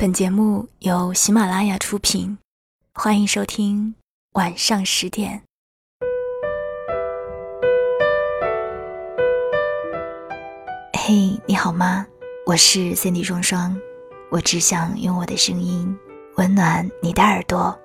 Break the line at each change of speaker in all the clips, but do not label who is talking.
本节目由喜马拉雅出品，欢迎收听晚上十点。嘿，你好吗？我是 Cindy 双双，我只想用我的声音温暖你的耳朵。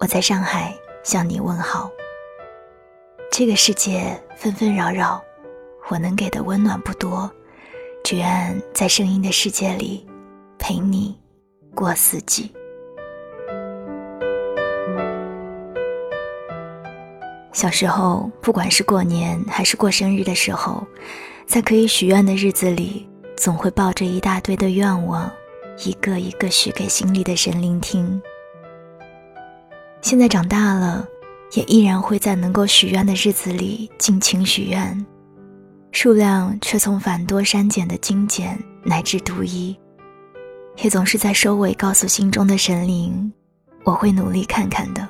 我在上海向你问好。这个世界纷纷扰扰，我能给的温暖不多，只愿在声音的世界里陪你。过四季。小时候，不管是过年还是过生日的时候，在可以许愿的日子里，总会抱着一大堆的愿望，一个一个许给心里的神灵听。现在长大了，也依然会在能够许愿的日子里尽情许愿，数量却从繁多删减的精简乃至独一。也总是在收尾告诉心中的神灵，我会努力看看的。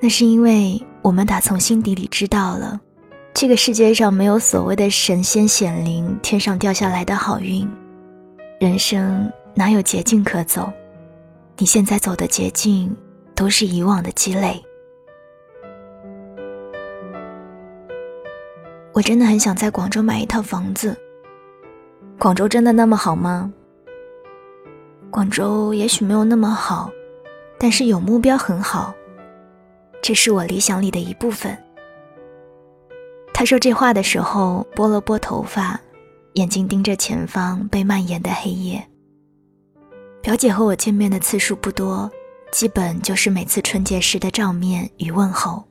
那是因为我们打从心底里知道了，这个世界上没有所谓的神仙显灵、天上掉下来的好运，人生哪有捷径可走？你现在走的捷径，都是以往的积累。我真的很想在广州买一套房子。广州真的那么好吗？广州也许没有那么好，但是有目标很好。这是我理想里的一部分。他说这话的时候，拨了拨头发，眼睛盯着前方被蔓延的黑夜。表姐和我见面的次数不多，基本就是每次春节时的照面与问候。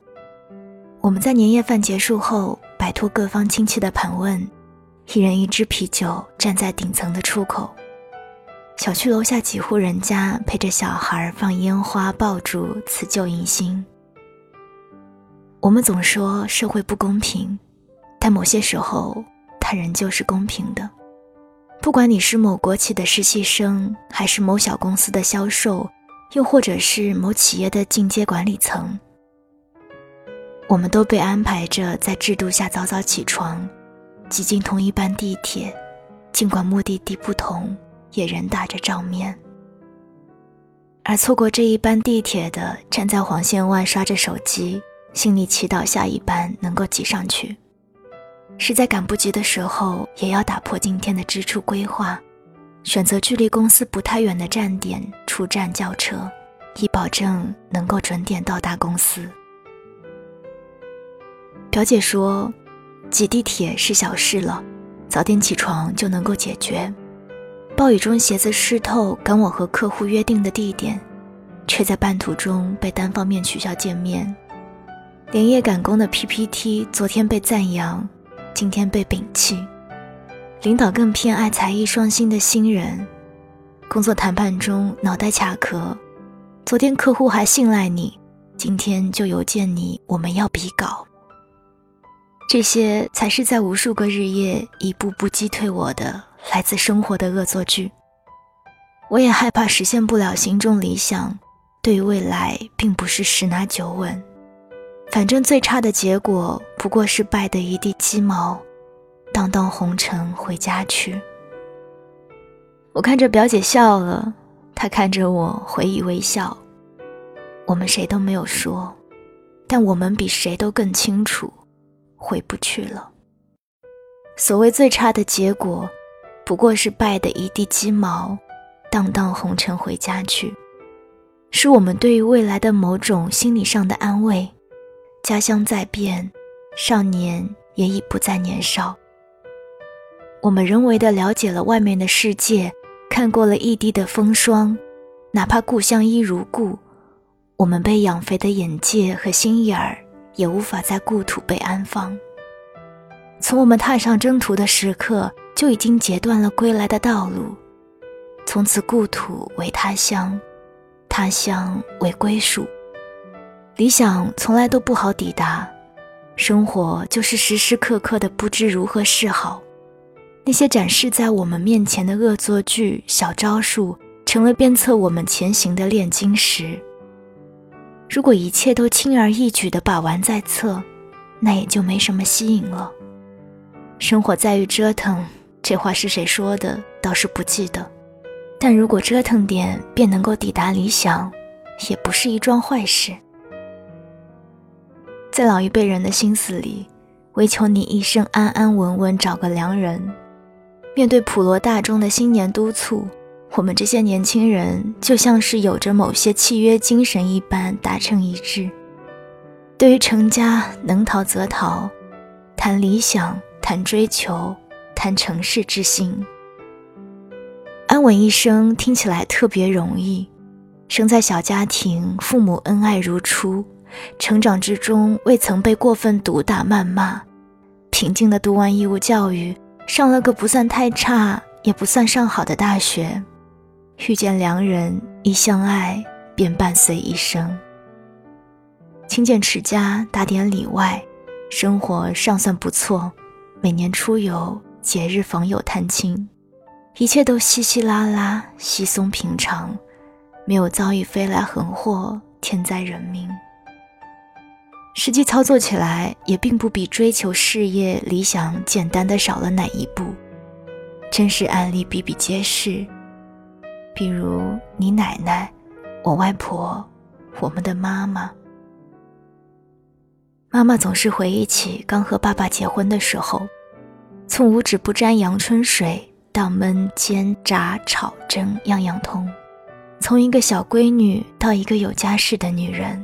我们在年夜饭结束后，摆脱各方亲戚的盘问，一人一支啤酒，站在顶层的出口。小区楼下几户人家陪着小孩放烟花爆竹辞旧迎新。我们总说社会不公平，但某些时候它仍旧是公平的。不管你是某国企的实习生，还是某小公司的销售，又或者是某企业的进阶管理层，我们都被安排着在制度下早早起床，挤进同一班地铁，尽管目的地不同。也人打着照面，而错过这一班地铁的，站在黄线外刷着手机，心里祈祷下一班能够挤上去。实在赶不及的时候，也要打破今天的支出规划，选择距离公司不太远的站点出站叫车，以保证能够准点到达公司。表姐说，挤地铁是小事了，早点起床就能够解决。暴雨中鞋子湿透，赶我和客户约定的地点，却在半途中被单方面取消见面。连夜赶工的 PPT，昨天被赞扬，今天被摒弃。领导更偏爱才艺双馨的新人，工作谈判中脑袋卡壳。昨天客户还信赖你，今天就邮件你我们要比稿。这些才是在无数个日夜一步步击退我的。来自生活的恶作剧，我也害怕实现不了心中理想。对于未来，并不是十拿九稳，反正最差的结果不过是败得一地鸡毛，荡荡红尘回家去。我看着表姐笑了，她看着我回以微笑。我们谁都没有说，但我们比谁都更清楚，回不去了。所谓最差的结果。不过是败的一地鸡毛，荡荡红尘回家去，是我们对于未来的某种心理上的安慰。家乡在变，少年也已不再年少。我们人为的了解了外面的世界，看过了异地的风霜，哪怕故乡一如故，我们被养肥的眼界和心眼儿，也无法在故土被安放。从我们踏上征途的时刻。就已经截断了归来的道路，从此故土为他乡，他乡为归属。理想从来都不好抵达，生活就是时时刻刻的不知如何是好。那些展示在我们面前的恶作剧、小招数，成了鞭策我们前行的炼金石。如果一切都轻而易举的把玩在侧，那也就没什么吸引了。生活在于折腾。这话是谁说的？倒是不记得。但如果折腾点便能够抵达理想，也不是一桩坏事。在老一辈人的心思里，唯求你一生安安稳稳找个良人。面对普罗大众的新年督促，我们这些年轻人就像是有着某些契约精神一般达成一致。对于成家，能逃则逃，谈理想，谈追求，谈成事之心。安稳一生听起来特别容易，生在小家庭，父母恩爱如初，成长之中未曾被过分毒打谩骂，平静的读完义务教育，上了个不算太差也不算上好的大学，遇见良人一相爱便伴随一生。勤俭持家，打点里外，生活尚算不错，每年出游，节日访友探亲。一切都稀稀拉拉、稀松平常，没有遭遇飞来横祸、天灾人命。实际操作起来，也并不比追求事业理想简单的少了哪一步。真实案例比比皆是，比如你奶奶、我外婆、我们的妈妈。妈妈总是回忆起刚和爸爸结婚的时候，从五指不沾阳春水。到焖煎炸炒蒸样样通，从一个小闺女到一个有家室的女人，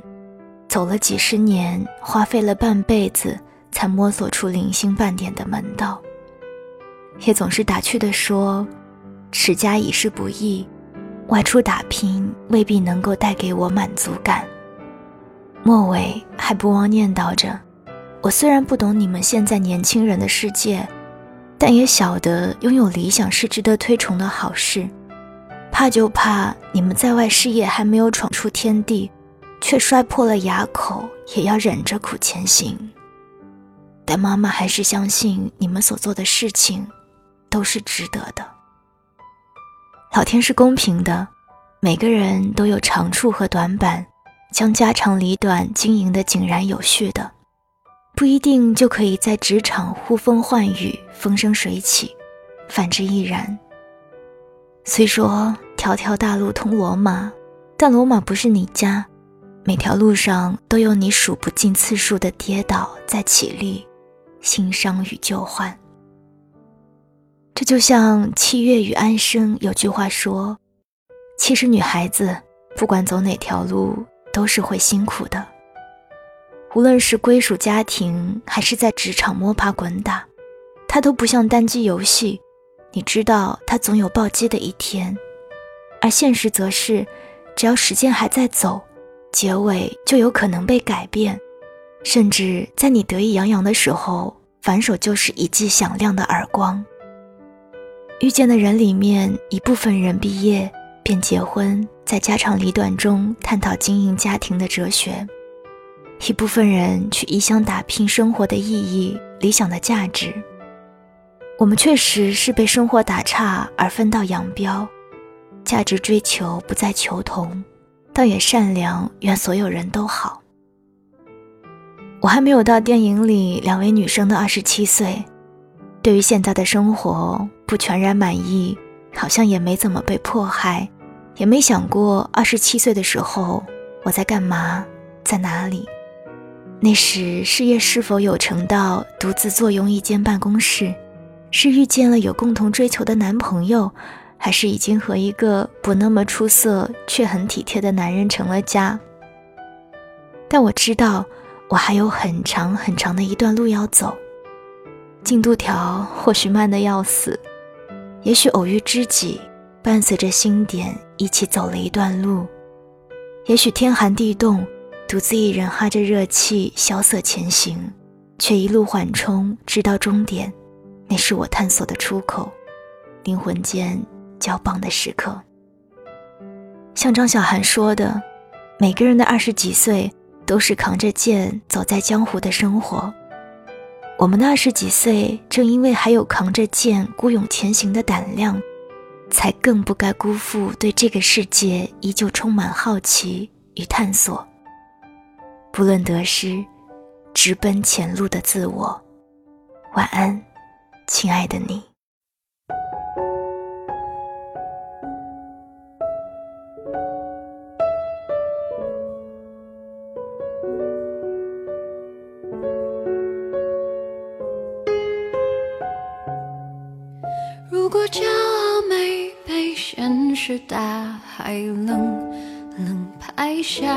走了几十年，花费了半辈子，才摸索出零星半点的门道。也总是打趣地说：“持家已是不易，外出打拼未必能够带给我满足感。”末尾还不忘念叨着：“我虽然不懂你们现在年轻人的世界。”但也晓得拥有理想是值得推崇的好事，怕就怕你们在外事业还没有闯出天地，却摔破了牙口，也要忍着苦前行。但妈妈还是相信你们所做的事情，都是值得的。老天是公平的，每个人都有长处和短板，将家长里短经营的井然有序的。不一定就可以在职场呼风唤雨、风生水起，反之亦然。虽说条条大路通罗马，但罗马不是你家，每条路上都有你数不尽次数的跌倒再起立，心伤与旧患。这就像七月与安生有句话说：“其实女孩子不管走哪条路，都是会辛苦的。”无论是归属家庭，还是在职场摸爬滚打，它都不像单机游戏。你知道，它总有暴击的一天，而现实则是，只要时间还在走，结尾就有可能被改变，甚至在你得意洋洋的时候，反手就是一记响亮的耳光。遇见的人里面，一部分人毕业便结婚，在家长里短中探讨经营家庭的哲学。一部分人去异乡打拼，生活的意义、理想的价值。我们确实是被生活打岔而分道扬镳，价值追求不再求同，倒也善良，愿所有人都好。我还没有到电影里两位女生的二十七岁，对于现在的生活不全然满意，好像也没怎么被迫害，也没想过二十七岁的时候我在干嘛，在哪里。那时事业是否有成到独自坐拥一间办公室，是遇见了有共同追求的男朋友，还是已经和一个不那么出色却很体贴的男人成了家？但我知道，我还有很长很长的一段路要走。进度条或许慢得要死，也许偶遇知己，伴随着心点一起走了一段路，也许天寒地冻。独自一人哈着热气萧瑟前行，却一路缓冲，直到终点。那是我探索的出口，灵魂间交棒的时刻。像张小涵说的，每个人的二十几岁都是扛着剑走在江湖的生活。我们的二十几岁，正因为还有扛着剑孤勇前行的胆量，才更不该辜负对这个世界依旧充满好奇与探索。不论得失直奔前路的自我。晚安亲爱的你。
如果骄傲没被现实大海冷冷拍下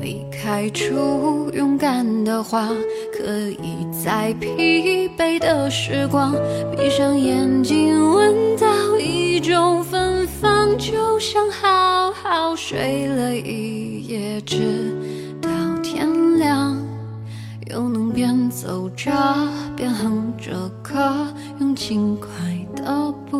会开出勇敢的花，可以在疲惫的时光，闭上眼睛闻到一种芬芳，就像好好睡了一夜，直到天亮，又能边走着边哼着歌，用轻快的步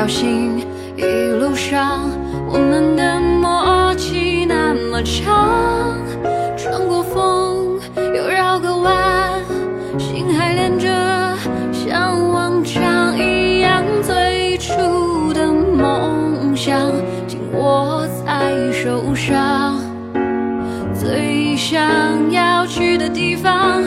高兴一路上我们的默契那么长，穿过风又绕个弯，心还连着，像往常一样最初的梦想紧握在手上。最想要去的地方，